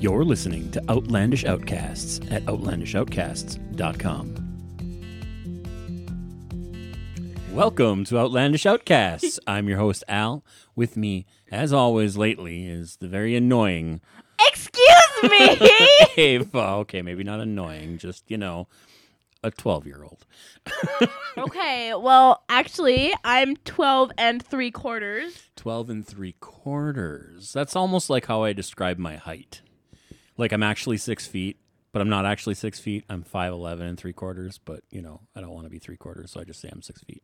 You're listening to Outlandish Outcasts at outlandishoutcasts.com. Welcome to Outlandish Outcasts. I'm your host, Al. With me, as always lately, is the very annoying Excuse me. Oh, okay, maybe not annoying, just, you know, a 12 year old. okay, well, actually, I'm 12 and three quarters. 12 and three quarters. That's almost like how I describe my height. Like I'm actually six feet, but I'm not actually six feet. I'm 5'11 and three quarters, but, you know, I don't want to be three quarters, so I just say I'm six feet.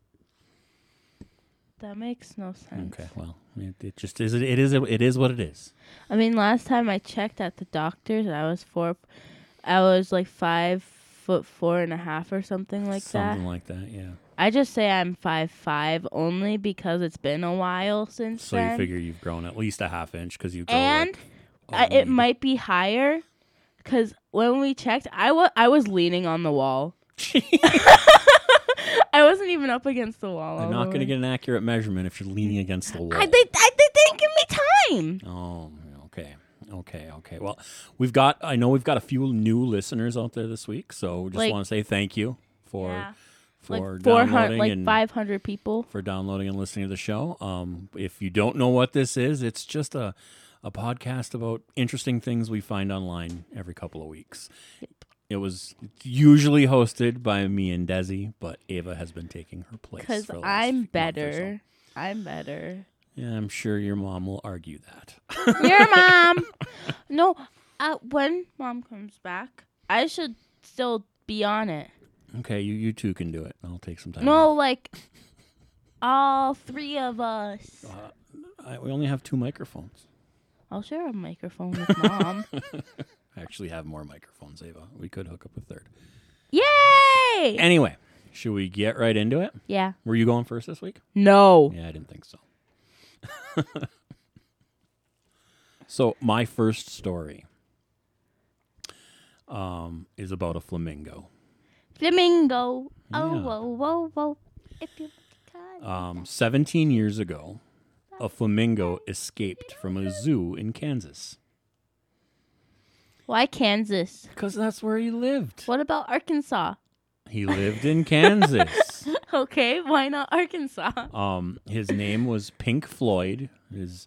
That makes no sense. Okay, well, it, it just is. It is. It is what it is. I mean, last time I checked at the doctor's, I was four. I was like five foot four and a half or something like Something that. Something like that. Yeah. I just say I'm five five only because it's been a while since So then. you figure you've grown at least a half inch because you grow. and like, I, it might be higher because when we checked, I wa- I was leaning on the wall. I wasn't even up against the wall. All not the going to way. get an accurate measurement if you're leaning against the wall. I they, I, they didn't give me time. Oh, okay. Okay, okay. Well, we've got I know we've got a few new listeners out there this week, so we just Like- want to say thank you for Yeah. for like four hundred, downloading like and five hundred people. for downloading and listening to the show. Um, if you don't know what this is, it's just a a podcast about interesting things we find online every couple of weeks. It was usually hosted by me and Desi, but Ava has been taking her place. Because for the last I'm or so. better. I'm better. Yeah, I'm sure your mom will argue that. Your mom. No, uh, when mom comes back, I should still be on it. Okay, you you two can do it. I'll take some time. No, off. like all three of us. I, we only have two microphones. I'll share a microphone with mom. I actually have more microphones, Ava. We could hook up a third. Yay! Anyway, should we get right into it? Yeah. Were you going first this week? No. Yeah, I didn't think so. so my first story um, is about a flamingo. Flamingo. Yeah. Oh, whoa, whoa, whoa. If you Um, 17 years ago, a flamingo escaped from a zoo in Kansas Why Kansas? because that's where he lived. What about Arkansas? He lived in Kansas. Okay, why not Arkansas? Um, his name was Pink Floyd. His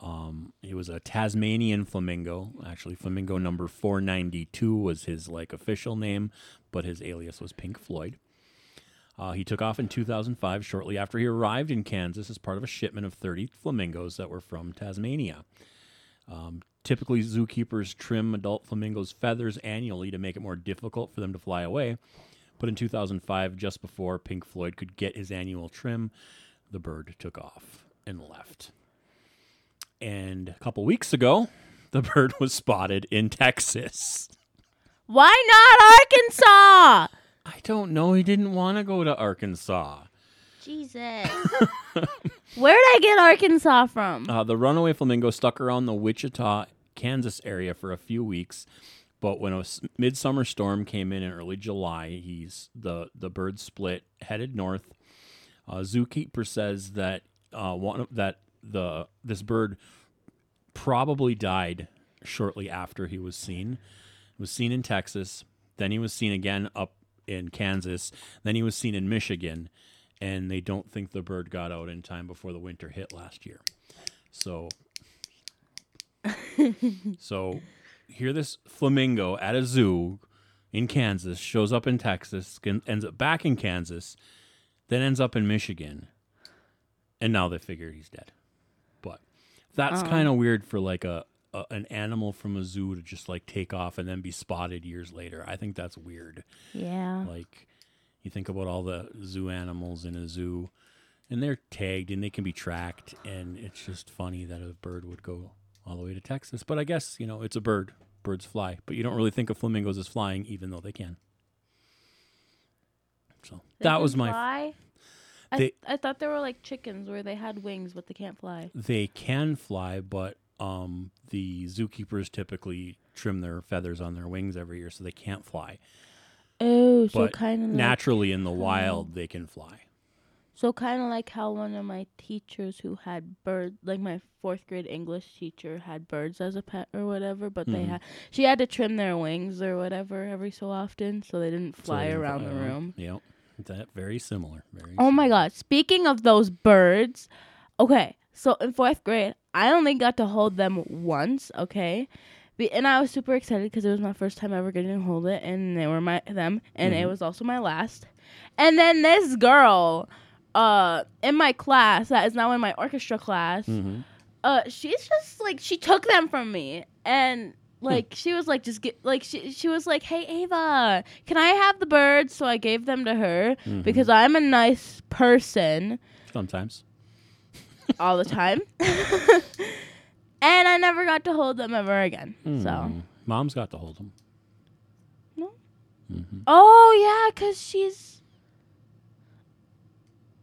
um, he was a Tasmanian flamingo. Actually, flamingo number four ninety two was his like official name, but his alias was Pink Floyd. Uh, he took off in 2005, shortly after he arrived in Kansas, as part of a shipment of 30 flamingos that were from Tasmania. Um, typically, zookeepers trim adult flamingos' feathers annually to make it more difficult for them to fly away. But in 2005, just before Pink Floyd could get his annual trim, the bird took off and left. And a couple weeks ago, the bird was spotted in Texas. Why not Arkansas? I don't know. He didn't want to go to Arkansas. Jesus. Where'd I get Arkansas from? Uh, the runaway flamingo stuck around the Wichita, Kansas area for a few weeks, but when a s- midsummer storm came in in early July, he's the the bird split, headed north. Uh, zookeeper says that uh, one of- that the this bird probably died shortly after he was seen. was seen in Texas, then he was seen again up in Kansas, then he was seen in Michigan, and they don't think the bird got out in time before the winter hit last year. So so here this flamingo at a zoo in Kansas shows up in Texas, ends up back in Kansas, then ends up in Michigan. And now they figure he's dead. But that's Oh. kind of weird for like a, a an animal from a zoo to just like take off and then be spotted years later. I think that's weird. Yeah. Like you think about all the zoo animals in a zoo and they're tagged and they can be tracked and it's just funny that a bird would go all the way to Texas. But I guess, you know, it's a bird. Birds fly, but you don't really think of flamingos as flying even though they can. So They that was my fly? I, They- I thought they were like chickens where they had wings but they can't fly. they can fly, but um, the zookeepers typically trim their feathers on their wings every year, so they can't fly. Oh, so kind of Naturally, in the wild, they can fly. So kind of like how one of my teachers who had bird, like my fourth grade English teacher had birds as a pet or whatever, but they Mhm. had she had to trim their wings or whatever every so often so they didn't So fly they around fly the room. Yep. That very similar. Very Oh my god! Speaking of those birds, okay. So in fourth grade, I only got to hold them once. Okay, Be- and I was super excited because it was my first time ever getting to hold it, and they were my them, and it Mhm. was also my last. And then this girl, uh, in my class that is now in my orchestra class, Mhm. uh, she's just like she took them from me, and Hmm. like she was like just get like she she was like, hey Ava, can I have the birds? So I gave them to her Mhm. because I'm a nice person sometimes. All the time. and I never got to hold them ever again. So, Mm. mom's got to hold them. No. hmm oh yeah, cuz she's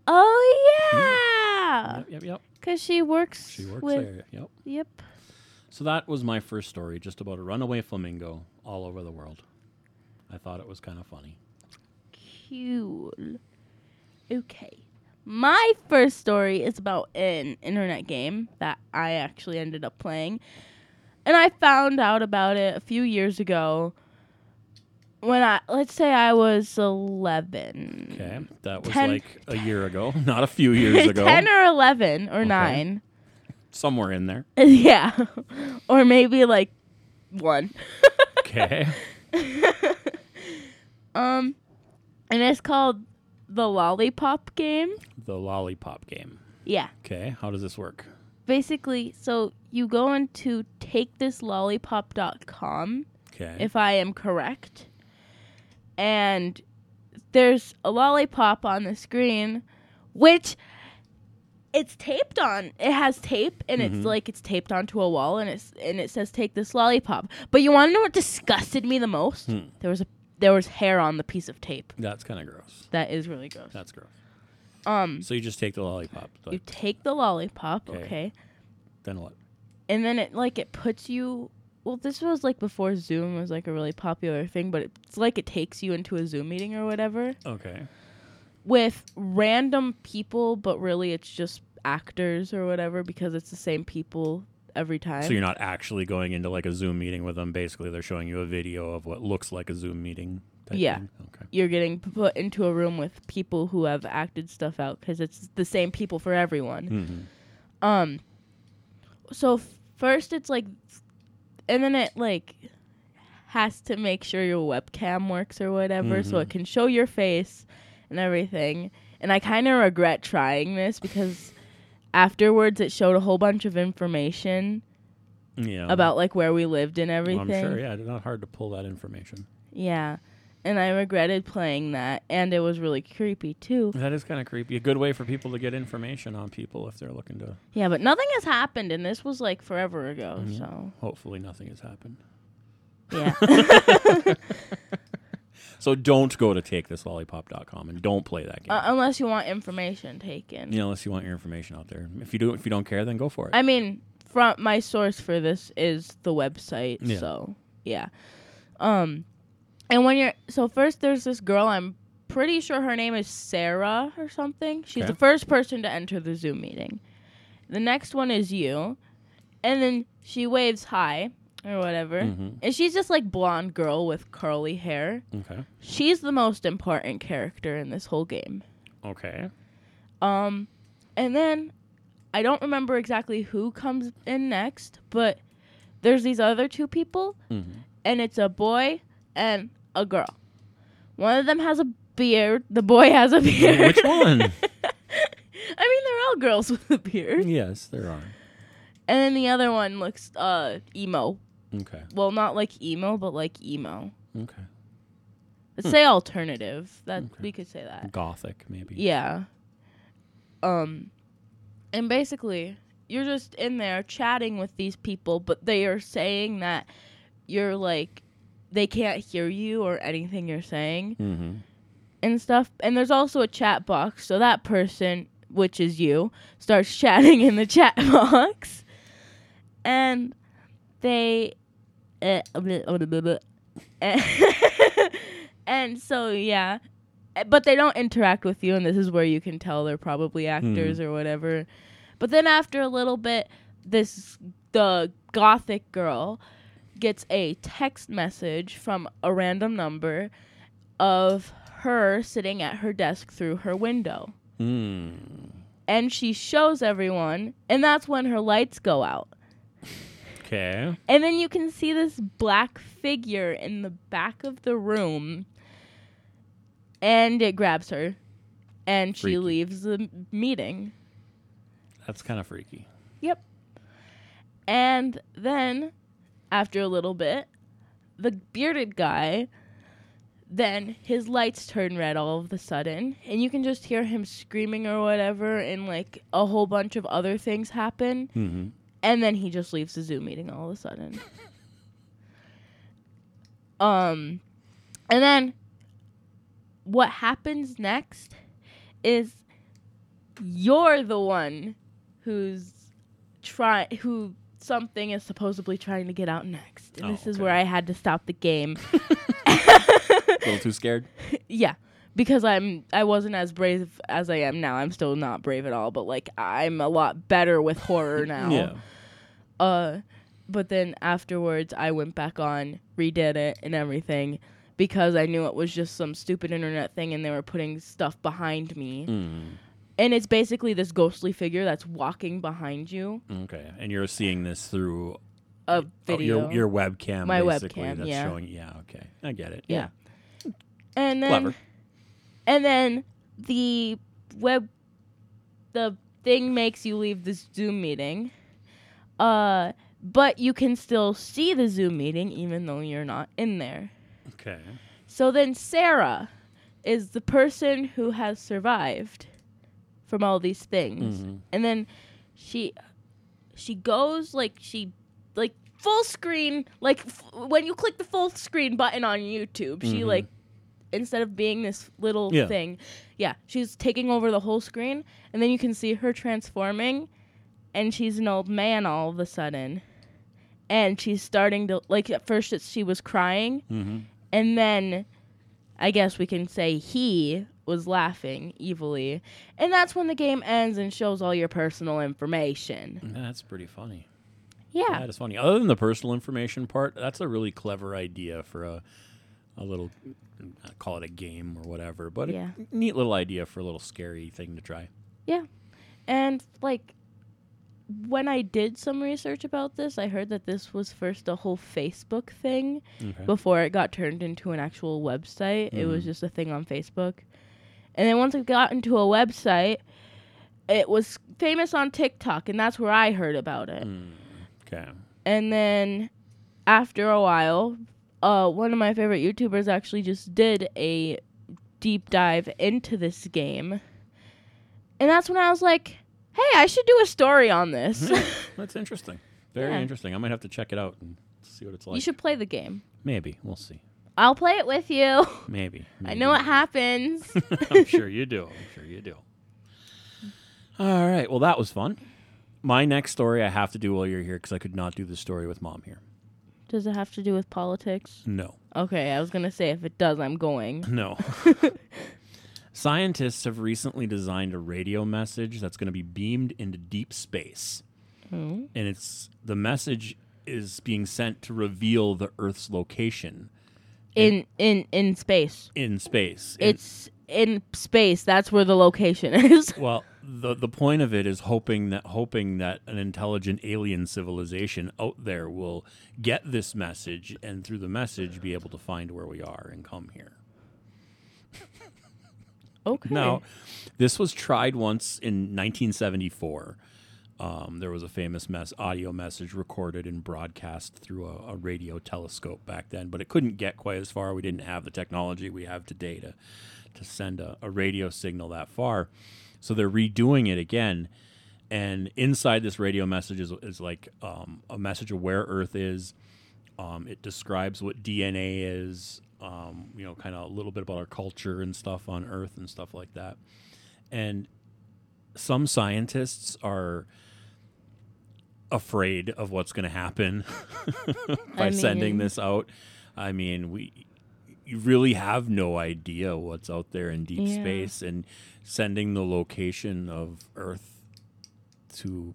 Oh yeah. Yep, yep, yep. Cuz she works She works with there. Yep. Yep. So that was my first story, just about a runaway flamingo all over the world. I thought it was kind of funny. Cool. Okay. My first story is about an internet game that I actually ended up playing. And I found out about it a few years ago when I, let's say I was 11. Okay, that was Ten- like a year ago, not a few years ago. 10 or 11 or Okay. 9. Somewhere in there. yeah. or maybe like 1. Okay. um and it's called the Lollipop game. the lollipop game. Yeah. Okay, how does this work? basically so you go into takethislollipop.com Okay. if i am correct and there's a lollipop on the screen which it's taped on it has tape and Mhm. it's like it's taped onto a wall and it's and it says take this lollipop but you want to know what disgusted me the most Hmm. there was a there was hair on the piece of tape That's kind of gross. that is really gross That's gross. um So you just take the lollipop. you take the lollipop Okay. okay then what? and then it like it puts you well this was like before zoom was like a really popular thing but it's like it takes you into a zoom meeting or whatever Okay. with random people but really it's just actors or whatever because it's the same people every time So you're not actually going into like a Zoom meeting with them. Basically, they're showing you a video of what looks like a Zoom meeting. Yeah. thing? Okay. you're getting put into a room with people who have acted stuff out because it's the same people for everyone hmm Um. So f- first it's like, and then it like has to make sure your webcam works or whatever, so Mhm. it can show your face and everything. And I kind of regret trying this because afterwards it showed a whole bunch of information Yeah. about like where we lived and Well, everything. I'm sure. Yeah, it's not hard to pull that information. Yeah. And I regretted playing that, and it was really creepy too. That is kind of creepy. A good way for people to get information on people if they're looking to. Yeah, but nothing has happened, and this was like forever ago. Mhm. So Hopefully, nothing has happened. yeah. So don't go to takethislollipop.com and don't play that game. Uh, unless you want information taken. know, unless you want your information out there. If you do, if you don't care, then go for it. I mean, from my source for this is the website. Yeah. So yeah. Um, and when you're so first, there's this girl. I'm pretty sure her name is Sarah or something. She's Okay. the first person to enter the Zoom meeting. The next one is you, and then she waves hi or whatever. Mhm. And she's just like blonde girl with curly hair. Okay. She's the most important character in this whole game. Okay. Um, and then I don't remember exactly who comes in next, but there's these other two people, hmm and it's a boy and a girl. One of them has a beard. The boy has a beard. Which one? I mean, they're all girls with a beard. yes, there are. And then the other one looks uh emo. Okay. Well, not like emo, but like emo. Okay. Let's say alternative. That Okay. we could say that. Gothic, maybe. Yeah. Um and basically you're just in there chatting with these people, but they are saying that you're like they can't hear you or anything you're saying Mm-hmm. and stuff. And there's also a chat box, so that person, which is you, starts chatting in the chat box. And they uh, and so yeah. eh, but they don't interact with you, and this is where you can tell they're probably actors or whatever. But then after a little bit, this the gothic girl gets a text message from a random number of her sitting at her desk through her window. Hmm. And she shows everyone, and that's when her lights go out. Okay. And then you can see this black figure in the back of the room. And it grabs her. And she leaves the meeting. That's kind of freaky. Yep. And then, after a little bit, the bearded guy, then his lights turn red all of a sudden. And you can just hear him screaming or whatever. And like a whole bunch of other things happen. Mm-hmm. And then he just leaves the Zoom meeting all of a sudden. um, and then what happens next is you're the one who's try who something is supposedly trying to get out next, and Oh, this is okay. where I had to stop the game. A little too scared. yeah because i'm i wasn't as brave as i am now i'm still not brave at all but like i'm a lot better with horror now Yeah. uh but then afterwards i went back on redid it and everything because i knew it was just some stupid internet thing and they were putting stuff behind me Mm. and it's basically this ghostly figure that's walking behind you Okay. And you're seeing this through a oh, video your, your webcam. My basically, webcam, That's yeah. showing. Yeah. Okay. I get it. Yeah. and then Clever. And then the web the thing makes you leave this zoom meeting uh but you can still see the zoom meeting even though you're not in there Okay. so then sarah is the person who has survived from all these things Mhm. and then she she goes like she like full screen like f- when you click the full screen button on youtube she Mhm. like instead of being this little Yeah. thing yeah she's taking over the whole screen and then you can see her transforming and she's an old man all of a sudden and she's starting to like at first it's, she was crying Mm-hmm. and then I guess we can say he was laughing evilly. And that's when the game ends and shows all your personal information. That's pretty funny. Yeah. That is funny. Other than the personal information part, that's a really clever idea for a a little call it a game or whatever, but Yeah. a neat little idea for a little scary thing to try. Yeah. And like when I did some research about this, I heard that this was first a whole Facebook thing Okay. before it got turned into an actual website. It was Mhm. just a thing on Facebook. And then once it got into a website, it was famous on TikTok, and that's where I heard about it. Mm, okay. And then after a while, uh, one of my favorite YouTubers actually just did a deep dive into this game. And that's when I was like, hey, I should do a story on this. That's interesting. Very Yeah. interesting. I might have to check it out and see what it's like. you should play the game. Maybe. We'll see. I'll play it with you. Maybe. I know what happens. I'm sure you do. I'm sure you do. All right. Well, that was fun. My next story I have to do while you're here because I could not do the story with mom here. Does it have to do with politics? No. Okay, I was going to say if it does, I'm going. No. Scientists have recently designed a radio message that's going to be beamed into deep space. Hmm. And it's the message is being sent to reveal the Earth's location In in in space. in space. It's in space. That's where the location is. Well, the the point of it is hoping that hoping that an intelligent alien civilization out there will get this message and through the message be able to find where we are and come here. Okay. Now, this was tried once in 1974. Um, there was a famous mess, audio message recorded and broadcast through a, a radio telescope back then, but it couldn't get quite as far. We didn't have the technology we have today to, to send a, a radio signal that far. So they're redoing it again. And inside this radio message is, is like um, a message of where Earth is. Um, it describes what DNA is, um, you know, kind of a little bit about our culture and stuff on Earth and stuff like that. And some scientists are afraid of what's going to happen by I sending this out. I mean, we you really have no idea what's out there in deep Yeah. space and sending the location of Earth to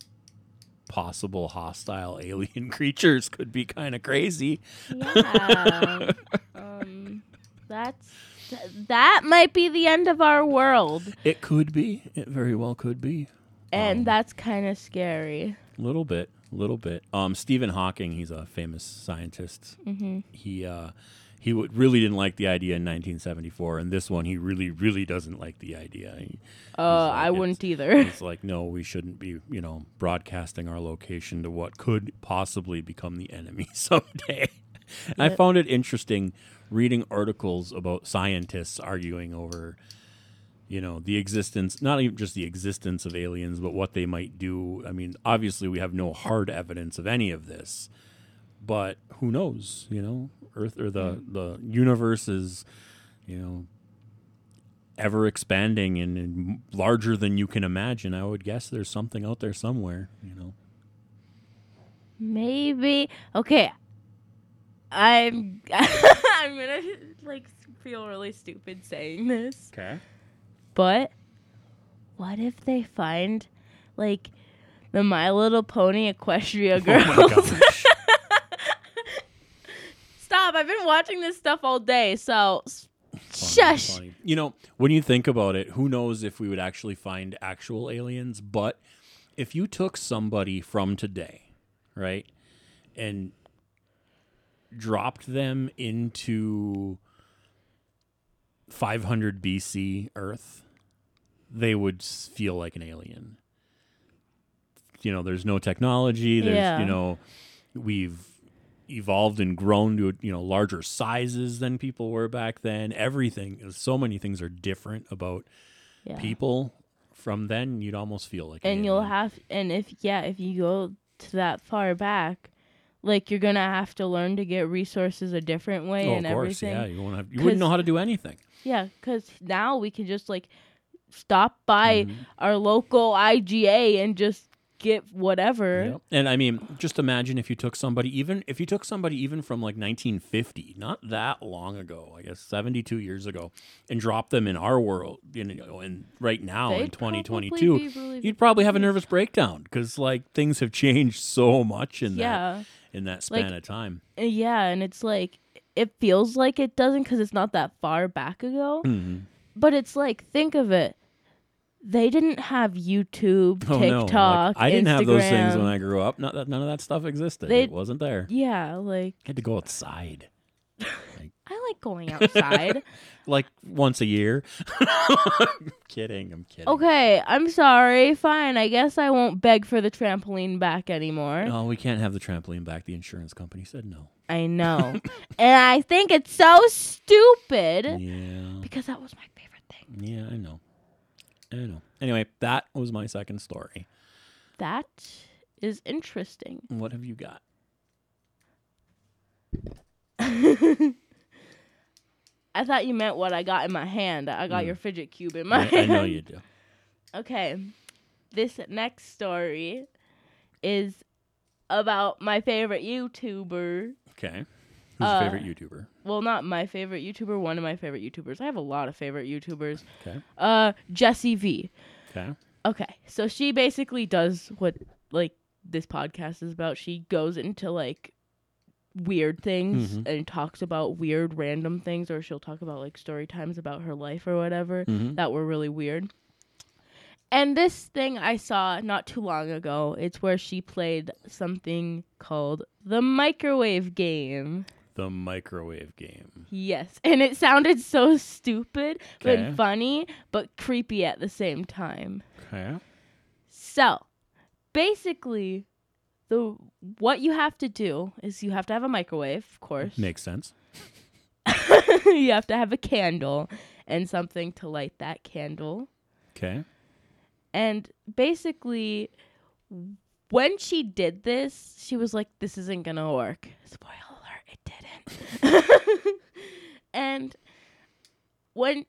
possible hostile alien creatures could be kind of crazy. Yeah. um, that's th- that might be the end of our world, It could be. It very well could be. and Um, that's kind of scary. A little bit, a little bit. Um, Stephen Hawking, he's a famous scientist. hmm He uh, he w- really didn't like the idea in 1974, and this one he really, really doesn't like the idea. He, Uh, like, I wouldn't either. it's like, no, we shouldn't be, you know, broadcasting our location to what could possibly become the enemy someday. And I found it interesting reading articles about scientists arguing over, you know, the existence, not even just the existence of aliens, but what they might do. I mean, obviously, we have no hard evidence of any of this, but who knows? You know, Earth or the the universe is, you know, ever expanding and, and larger than you can imagine. I would guess there's something out there somewhere. You know. Maybe okay. I'm I'm gonna like feel really stupid saying this, Okay. but what if they find like the My Little Pony Equestria Oh girls? gosh. I've been watching this stuff all day, so shush. funny. You know, when you think about it, who knows if we would actually find actual aliens? But if you took somebody from today, right, and dropped them into 500 BC Earth, they would feel like an alien. You know, there's no technology. There's, Yeah. you know, we've evolved and grown to you know larger sizes than people were back then. Everything, so many things are different about Yeah. people from then. You'd almost feel like, and you'll alien. have and if yeah if you go to that far back like you're gonna have to learn to get resources a different way Oh, and of course, everything yeah. You won't have. You wouldn't know how to do anything. yeah because now we can just like stop by Mhm. our local IGA and just get whatever Yep. And I mean, just imagine if you took somebody, even if you took somebody even from like 1950, not that long ago, I guess 72 years ago, and dropped them in our world, you know, and right now in They'd probably 2022, be really- you'd probably have a nervous breakdown because like things have changed so much in that in that span Like- of time. Uh, yeah and it's like it feels like it doesn't because it's not that far back ago Mhm. but it's like think of it they didn't have YouTube, Oh no! TikTok, Like, I didn't have those things when I grew up. Not that none of that stuff existed. They- it wasn't there. Yeah, like I had to go outside, I like going outside. like once a year. I'm kidding. I'm kidding. okay, I'm sorry. Fine. I guess I won't beg for the trampoline back anymore. No, we can't have the trampoline back. The insurance company said no. I know. and I think it's so stupid Yeah. because that was my favorite thing. Yeah, I know. I know. Anyway, that was my second story. That is interesting. What have you got? I thought you meant what I got in my hand. I got Mm. your fidget cube in my I, I know you do. Okay. This next story is about my favorite YouTuber. Okay. Who's Uh, your favorite YouTuber? Well, not my favorite YouTuber, one of my favorite YouTubers. I have a lot of favorite YouTubers. Okay. Uh Jessii Vee. Okay. Okay. So she basically does what like this podcast is about. She goes into like weird things Mhm. and talks about weird random things or she'll talk about like story times about her life or whatever Mm-hmm. that were really weird. And this thing I saw not too long ago, it's where she played something called the microwave game. The microwave game. Yes, and it sounded so stupid Okay. but funny, but creepy at the same time. Okay. So, basically, the what you have to do is you have to have a microwave, of course. Makes sense. you have to have a candle and something to light that candle. Okay. And basically, when she did this, she was like, "This isn't gonna work." Spoiler alert: it didn't. and when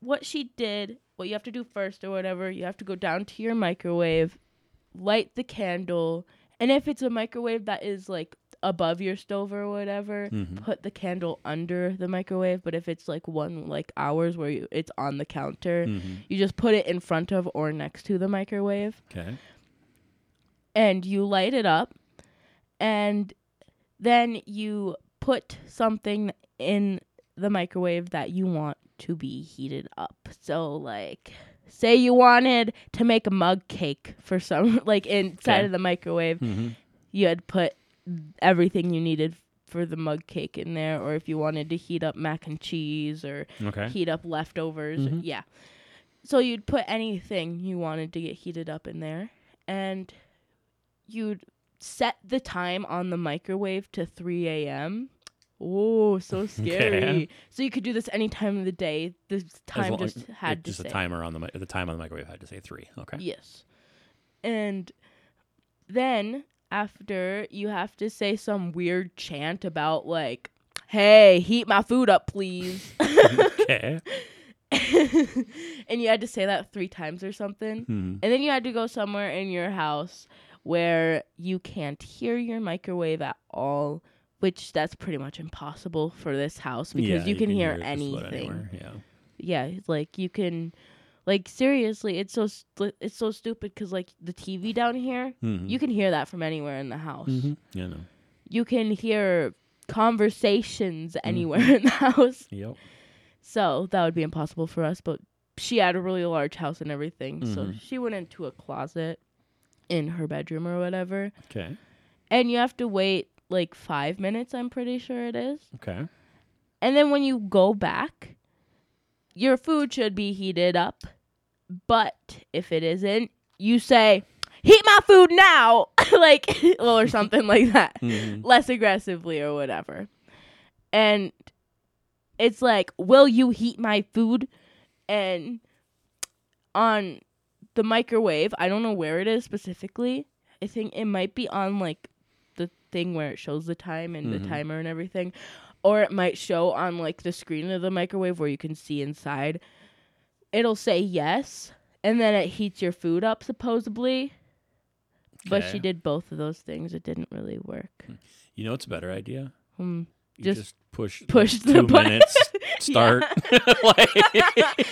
what she did, what you have to do first or whatever, you have to go down to your microwave, light the candle, and if it's a microwave that is like above your stove or whatever, Mhm. put the candle under the microwave. But if it's like one like hours where you it's on the counter, Mhm. you just put it in front of or next to the microwave, Okay. and you light it up, and then you put something in the microwave that you want to be heated up. So like. Say you wanted to make a mug cake for some like inside Okay. of the microwave, hmm you had put everything you needed for the mug cake in there, or if you wanted to heat up mac and cheese or Okay. heat up leftovers. Mhm. Yeah. So you'd put anything you wanted to get heated up in there, and you'd set the time on the microwave to 3 a.m. Oh, so scary! So you could do this any time of the day. The time long- just had to just say a timer on the the time on the microwave had to say three. Okay. Yes. And then after you have to say some weird chant about like, "Hey, heat my food up, please." okay. and you had to say that 3 times or something. Mhm. And then you had to go somewhere in your house where you can't hear your microwave at all, which that's pretty much impossible for this house because Yeah, you, can, hear it just about anything Yeah. yeah like you can like seriously it's so st- it's so stupid because like the tv down here Mhm. you can hear that from anywhere in the house Mhm. Yeah. No. you can hear conversations Mm-hmm. anywhere in the house Yep. so that would be impossible for us but she had a really large house and everything so Mhm. she went into a closet in her bedroom or whatever Okay. and you have to wait like five minutes i'm pretty sure it is Okay. And then when you go back, your food should be heated up. But if it isn't, you say, heat my food now! like, or something like that. Mhm. Less aggressively or whatever. And it's like, will you heat my food? And on the microwave, I don't know where it is specifically. I think it might be on like thing where it shows the time and Mhm. the timer and everything. Or it might show on like the screen of the microwave where you can see inside. It'll say yes, and then it heats your food up supposedly. But she did both of those things. It didn't really work. You know, it's a better idea. Hmm. You Just just, push push like, the two button. minutes start. Like-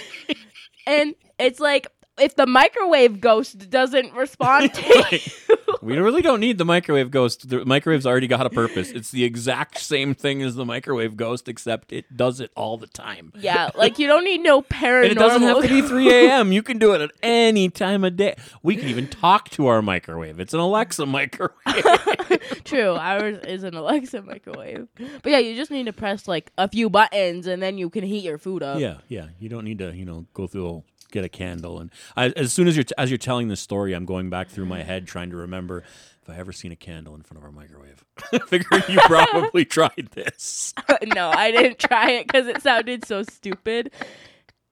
and it's like if the microwave ghost doesn't respond to you, we really don't need the microwave ghost. The microwave's already got a purpose. It's the exact same thing as the microwave ghost, except it does it all the time. yeah, like you don't need no paranormal. And it doesn't have to be 3 a.m. You can do it at any time of day. We can even talk to our microwave. It's an Alexa microwave. True, ours is an Alexa microwave. But yeah, you just need to press like a few buttons and then you can heat your food up. yeah, yeah. You don't need to, you know, go through get a candle. And I, as soon as you're t- as you're telling this story, I'm going back through my head trying to remember if I ever seen a candle in front of our microwave. Figuring you probably tried this. no, I didn't try it because it sounded so stupid.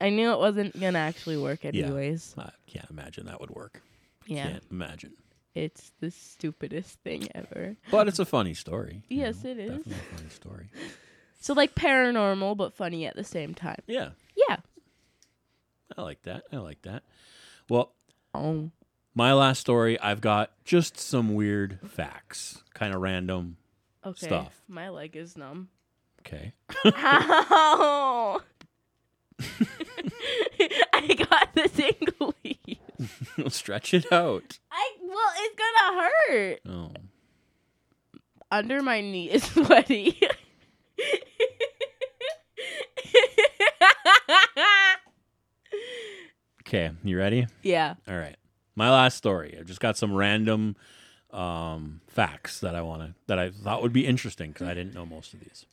I knew it wasn't gonna actually work anyways. I can't imagine that would work. Yeah, Can't imagine. it's the stupidest thing ever. But it's a funny story. Yes, know, it is. Definitely a funny story. So like paranormal but funny at the same time. Yeah, Yeah. I like that. I like that. Well, Oh. my last story, I've got just some weird facts, kind of random. Okay. Stuff. My leg is numb. Okay. Ow! I got the tinglies. Stretch it out. I well, it's gonna hurt. Oh. Under my knee is sweaty. Okay, you ready? yeah. All right. My last story. I've just got some random um, facts that I want to that I thought would be interesting because I didn't know most of these.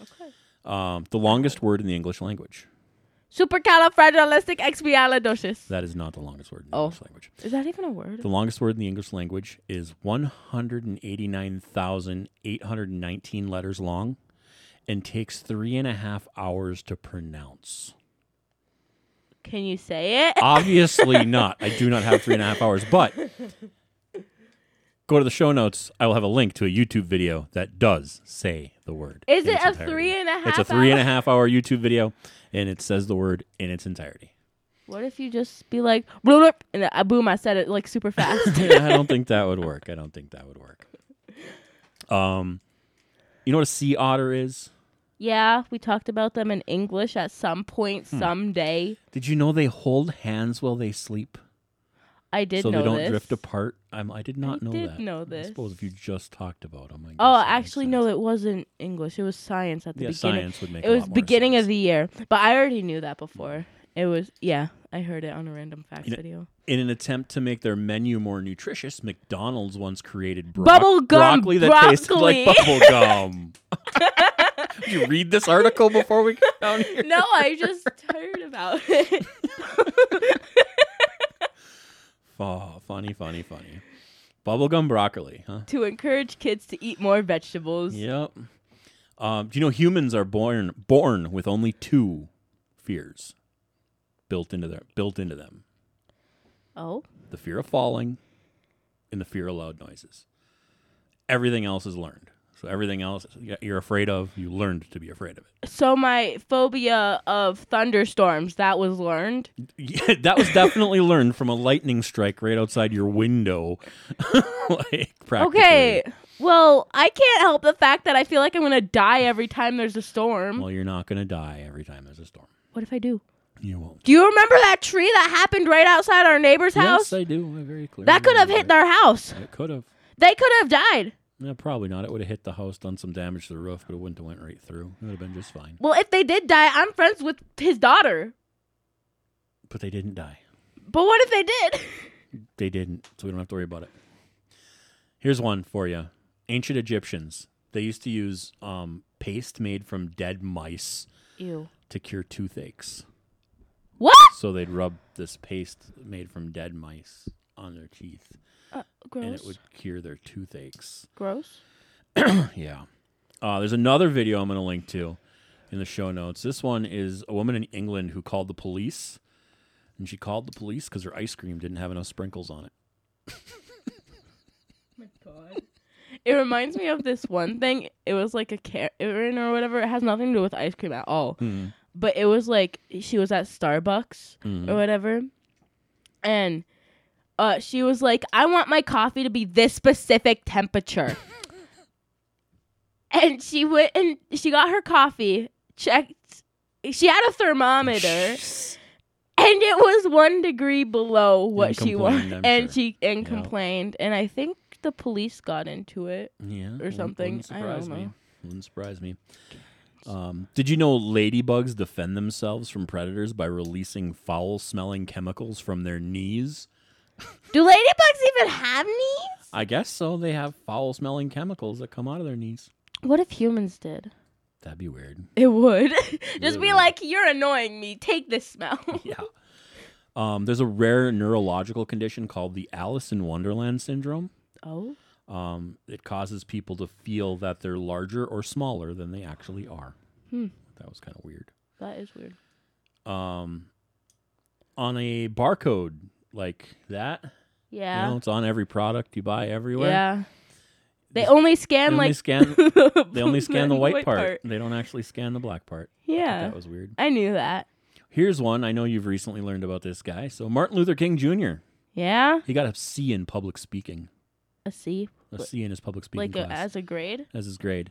Okay. Um, the longest word in the English language. Supercalifragilisticexpialidocious. That is not the longest word in the Oh. English language. Is that even a word? The longest word in the English language is 189,819 letters long and takes three and a half hours to pronounce. Can you say it? Obviously not. I do not have three and a half hours, but go to the show notes. I will have a link to a YouTube video that does say the word. Is it a entirety. three and a half? It's a three and a half hour YouTube video, and it says the word in its entirety. What if you just be like, and uh, boom, I said it like super fast. yeah, I don't think that would work. I don't think that would work. Um, you know what a sea otter is? Yeah, we talked about them in English at some point Hmm. someday. Did you know they hold hands while they sleep? I did so know they don't this. drift apart. I'm, I did not I know did that. know I this. suppose if you just talked about them. I Oh, actually, no, it wasn't English. It was science at the yeah, beginning. science would make. It a was beginning sense. of the year, but I already knew that before. It was yeah, I heard it on a random facts know- video. In an attempt to make their menu more nutritious, McDonald's once created bro- Bubble gum broccoli that tasted like bubble gum. Did you read this article before we got down here? No, I just heard about it. Oh, funny, funny, funny. Bubblegum broccoli, huh? to encourage kids to eat more vegetables. Yep. Um, do you know humans are born born with only two fears built into their built into them? Oh, The fear of falling and the fear of loud noises. Everything else is learned. So everything else you're afraid of, you learned to be afraid of it. so my phobia of thunderstorms that was learned. Yeah, that was definitely learned from a lightning strike right outside your window. like practically. Okay, well, I can't help the fact that I feel like I'm gonna die every time there's a storm. Well, you're not going to die every time there's a storm. What if I do? You won't. Do you remember that tree that happened right outside our neighbor's house? Yes, I do. I very clearly. that could have hit their house. It could have. They could have died. No, probably not. It would have hit the house, done some damage to the roof, but it wouldn't have went right through. It would have been just fine. Well, if they did die, I'm friends with his daughter. But they didn't die. But what if they did? They didn't, so we don't have to worry about it. Here's one for you. Ancient Egyptians. They used to use um, paste made from dead mice Ew. to cure toothaches. What? So they'd rub this paste made from dead mice on their teeth, Uh, gross. and it would cure their toothaches. Gross. Yeah. Uh, there's another video I'm going to link to in the show notes. This one is a woman in England who called the police, and she called the police because her ice cream didn't have enough sprinkles on it. Oh my God. It reminds me of this one thing. It was like a Karen or whatever. It has nothing to do with ice cream at all. But it was like she was at Starbucks Mhm. or whatever, and uh, she was like, "I want my coffee to be this specific temperature." and she went and she got her coffee checked. She had a thermometer, and it was one degree below what she wanted, I'm and sure. she and Yeah. complained. And I think the police got into it. Yeah, wouldn't- something. Wouldn't I surprise don't me. know. Wouldn't surprise me. Um, did you know ladybugs defend themselves from predators by releasing foul-smelling chemicals from their knees? Do ladybugs even have knees? I guess so. They have foul-smelling chemicals that come out of their knees. What if humans did? That'd be weird. It would. Just be Really? like, you're annoying me. Take this smell. yeah. Um, there's a rare neurological condition called the Alice in Wonderland syndrome. oh. Um, it causes people to feel that they're larger or smaller than they actually are. Hmm. That was kind of weird. That is weird. Um, on a barcode like that, Yeah. you know, it's on every product you buy everywhere. yeah. They Just- only They scan only like scan. They only scan the white, part. They don't actually scan the black part. Yeah. That was weird. I knew that. Here's one. I know you've recently learned about this guy. So Martin Luther King Jr. Yeah. He got a C in public speaking. A C? A C in his public speaking Like a, class as a grade. as his grade.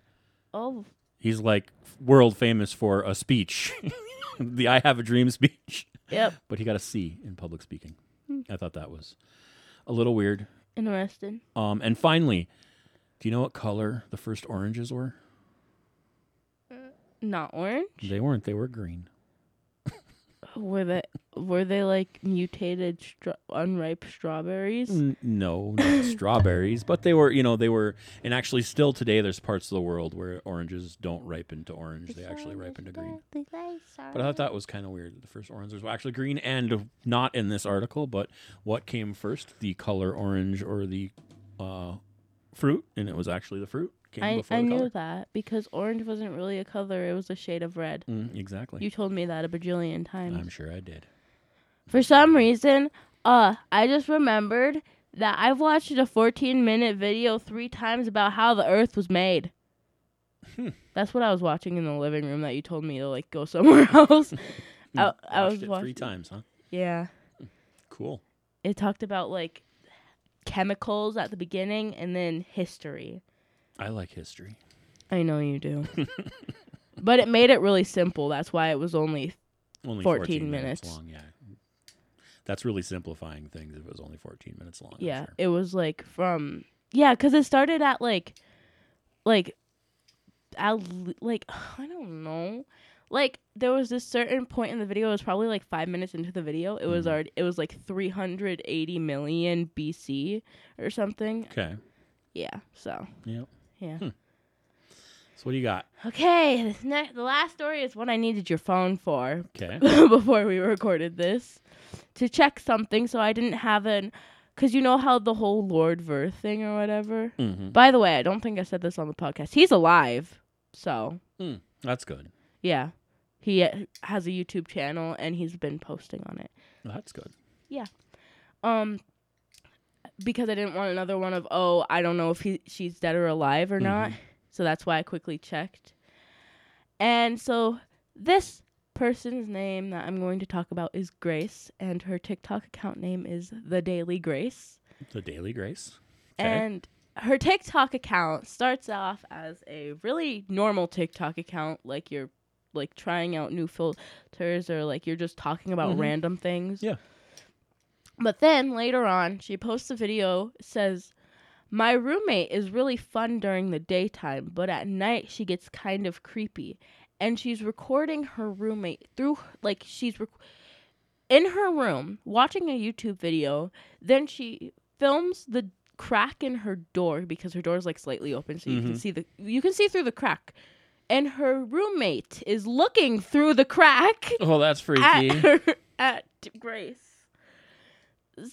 Oh. He's like world famous for a speech, the "I Have a Dream" speech. Yep. But he got a C in public speaking. Hmm. I thought that was a little weird. Interesting. Um, and finally, do you know what color the first oranges were? Not orange. They weren't. They were green. Were they? Were they like mutated stra- unripe strawberries? N- no, not strawberries, but they were. You know, they were. And actually, still today, there's parts of the world where oranges don't ripen to orange. They actually ripen to green. But I thought that was kind of weird. The first oranges were actually green, and not in this article. But what came first, the color orange or the uh, fruit? And it was actually the fruit came I, before I the knew color. that because orange wasn't really a color; it was a shade of red. Mm, exactly. You told me that a bajillion times. I'm sure I did. For some reason, uh, I just remembered that I've watched a 14 minute video three times about how the Earth was made. Hmm. That's what I was watching in the living room that you told me to like go somewhere else. I, I Watched was it watching. three times, huh? Yeah, Cool. it talked about like chemicals at the beginning and then history. I like history. I know you do. but it made it really simple. That's why it was only Only 14 minutes. minutes. long. Yeah, that's really simplifying things. If it was only 14 minutes long. Yeah, sure. it was like from yeah, cuz it started at like like at, like I don't know. Like there was this certain point in the video. It was probably like five minutes into the video. It was Mhm. already. It was like 380 million BC or something. Okay. Yeah. So Yep. Yeah. Hmm. So what do you got? Okay. This ne- the last story is what I needed your phone for Okay. before we recorded this to check something. So I didn't have an. Cause you know how the whole Lord Ver thing or whatever. mm-hmm. By the way, I don't think I said this on the podcast. He's alive. So That's good. yeah, he uh, has a YouTube channel and he's been posting on it. That's good. Yeah. Um, because I didn't want another one of oh I don't know if he she's dead or alive or not. Mhm. So that's why I quickly checked. And so this person's name that I'm going to talk about is Grace, and her TikTok account name is The Daily Grace. The Daily Grace. Okay. And her TikTok account starts off as a really normal TikTok account, like you're like trying out new filters or like you're just talking about Mhm. random things. Yeah. But then later on, she posts a video says, "My roommate is really fun during the daytime, but at night she gets kind of creepy." And she's recording her roommate through like she's rec- in her room watching a YouTube video. Then she films the crack in her door because her door is like slightly open, so you can Mhm. see the you can see through the crack. And her roommate is looking through the crack oh, that's at freaky. her, at Grace.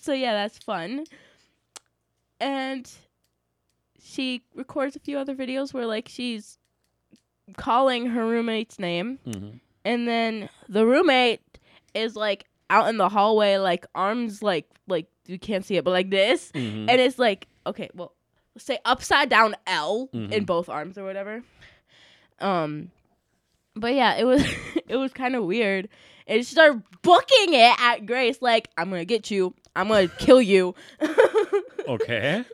So yeah, that's fun. And she records a few other videos where like she's calling her roommate's name mm-hmm. and then the roommate is like out in the hallway like arms like like you can't see it but like this Mm-hmm. and it's like okay well say upside down L in Mhm. both arms or whatever um but yeah it was it was kind of weird and she started booking it at Grace like I'm gonna get you I'm gonna kill you okay.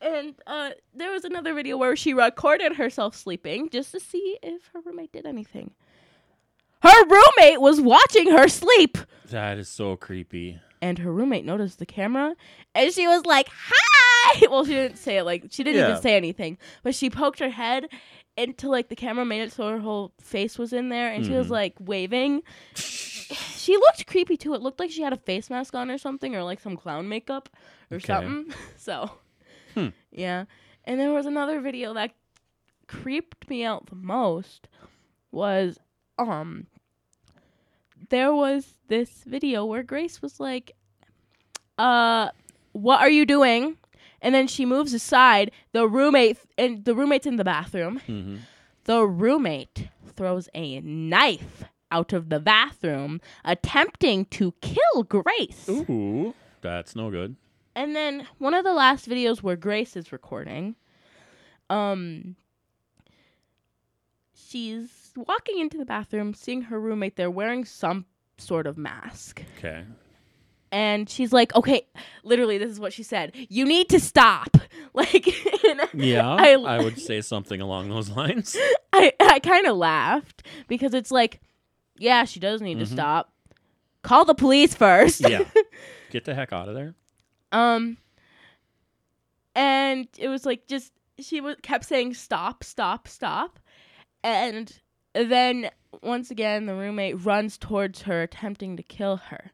and uh there was another video where she recorded herself sleeping just to see if her roommate did anything her roommate was watching her sleep That is so creepy. and her roommate noticed the camera and she was like hi well she didn't say it like she didn't Yeah. even say anything but she poked her head into like the camera made it so her whole face was in there and she was Mhm. like waving she looked creepy too it looked like she had a face mask on or something or like some clown makeup or Okay. something so Hmm. yeah and there was another video that creeped me out the most was um there was this video where Grace was like, uh, what are you doing? And then she moves aside. The roommate and the roommate's in the bathroom. Mm-hmm. The roommate throws a knife out of the bathroom, attempting to kill Grace. Ooh, that's no good. And then one of the last videos where Grace is recording, um, she's walking into the bathroom, seeing her roommate there wearing some sort of mask. Okay. And she's like, okay, literally, this is what she said. You need to stop. Like, Yeah, I- I, would say something along those lines. I, I kind of laughed because it's like, yeah, she does need to Mhm. stop. Call the police first. yeah. Get the heck out of there. Um, and it was like just she was kept saying stop, stop, stop, and then once again the roommate runs towards her, attempting to kill her.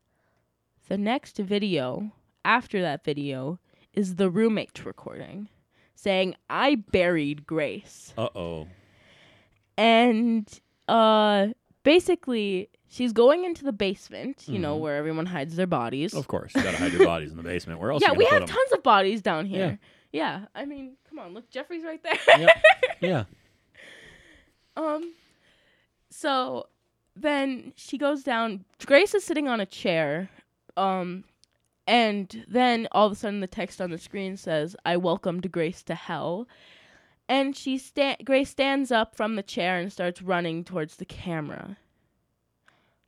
The next video after that video is the roommate recording, saying, "I buried Grace," Uh oh. and uh, basically. She's going into the basement, you know, Mhm. where everyone hides their bodies. Of course, you gotta hide your bodies in the basement. Where else? yeah, you we gonna have put 'em? tons of bodies down here. Yeah. I mean, come on, look, Jeffrey's right there. Yep. Yeah. um, so then she goes down. Grace is sitting on a chair. Um, and then all of a sudden the text on the screen says, "I welcomed Grace to hell." And she sta- Grace stands up from the chair and starts running towards the camera.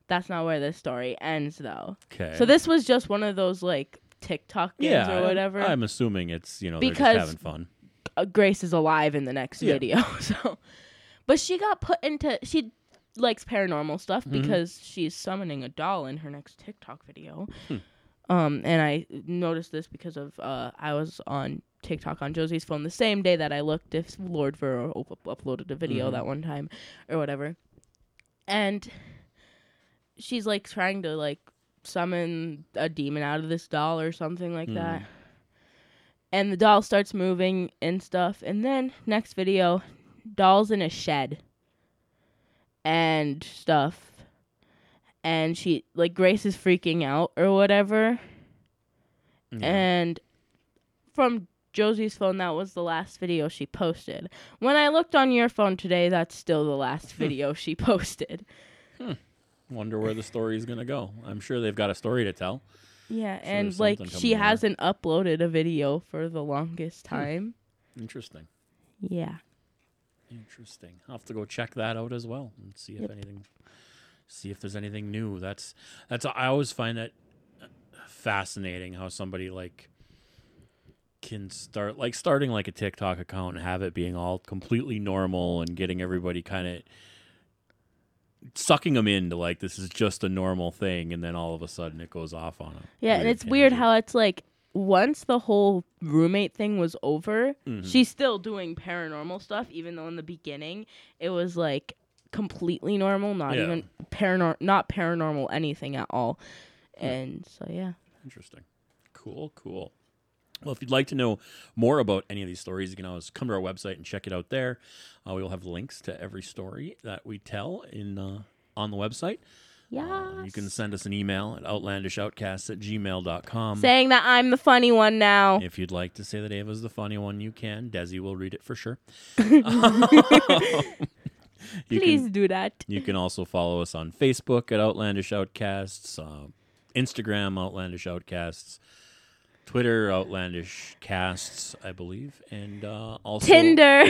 That's not where this story ends, though. Okay. So this was just one of those like TikTok games yeah, or whatever. I'm assuming it's you know they're Because- just having fun. uh, Grace is alive in the next Yeah. video. So, but she got put into she likes paranormal stuff Mhm. because she's summoning a doll in her next TikTok video. Hmm. Um, and I noticed this because of uh, I was on TikTok on Josie's phone the same day that I looked if Lord Ver up- uploaded a video Mhm. that one time or whatever, and she's like trying to like summon a demon out of this doll or something like Hmm. that. And the doll starts moving and stuff. And then next video, doll's in a shed and stuff. And she like Grace is freaking out or whatever. Yeah. And from Josie's phone, that was the last video she posted. When I looked on your phone today, that's still the last hmm. video she posted. Hmm. Wonder where the story is gonna go. I'm sure they've got a story to tell. Yeah, there's and like she hasn't uploaded a video for the longest hmm. time. Interesting. Yeah. Interesting. I'll have to go check that out as well and see if Yep. anything, see if there's anything new. That's that's. I always find that uh, fascinating how somebody like can start like starting like a TikTok account and have it being all completely normal and getting everybody kind of sucking them into like this is just a normal thing and then all of a sudden it goes off on them. Yeah, and it's weird how it's like once the whole roommate thing was over, Mhm. she's still doing paranormal stuff, even though in the beginning it was like completely normal, not Yeah. even paranor not paranormal anything at all. And so yeah. Interesting. Cool, cool. Well, if you'd like to know more about any of these stories, you can always come to our website and check it out there. Uh, we will have links to every story that we tell in uh, on the website. Yeah. Uh, you can send us an email at outlandishoutcasts at gmail.com. saying that I'm the funny one now. If you'd like to say that Ava's the funny one, you can. Desi will read it for sure. Please can, do that. you can also follow us on Facebook at Outlandish Outcasts, uh, Instagram Outlandish Outcasts, Twitter Outlandish Casts, I believe, and uh, also Tinder.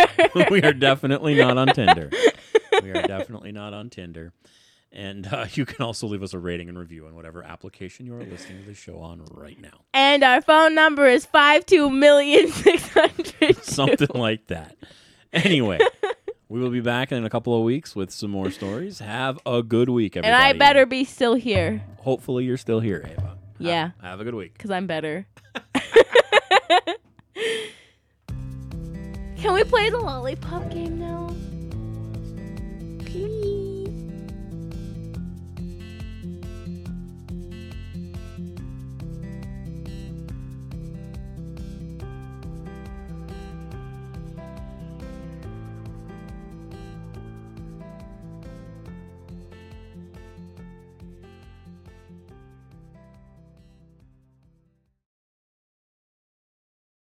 we are definitely not on Tinder. We are definitely not on Tinder. And uh, you can also leave us a rating and review on whatever application you are listening to the show on right now. and our phone number is five two million six hundred. Something like that. Anyway, we will be back in a couple of weeks with some more stories. Have a good week, And. I better be still here. Hopefully, you're still here, Ava. Have- Yeah. Have, a good week. Because I'm better. Can we play the lollipop game now? Please.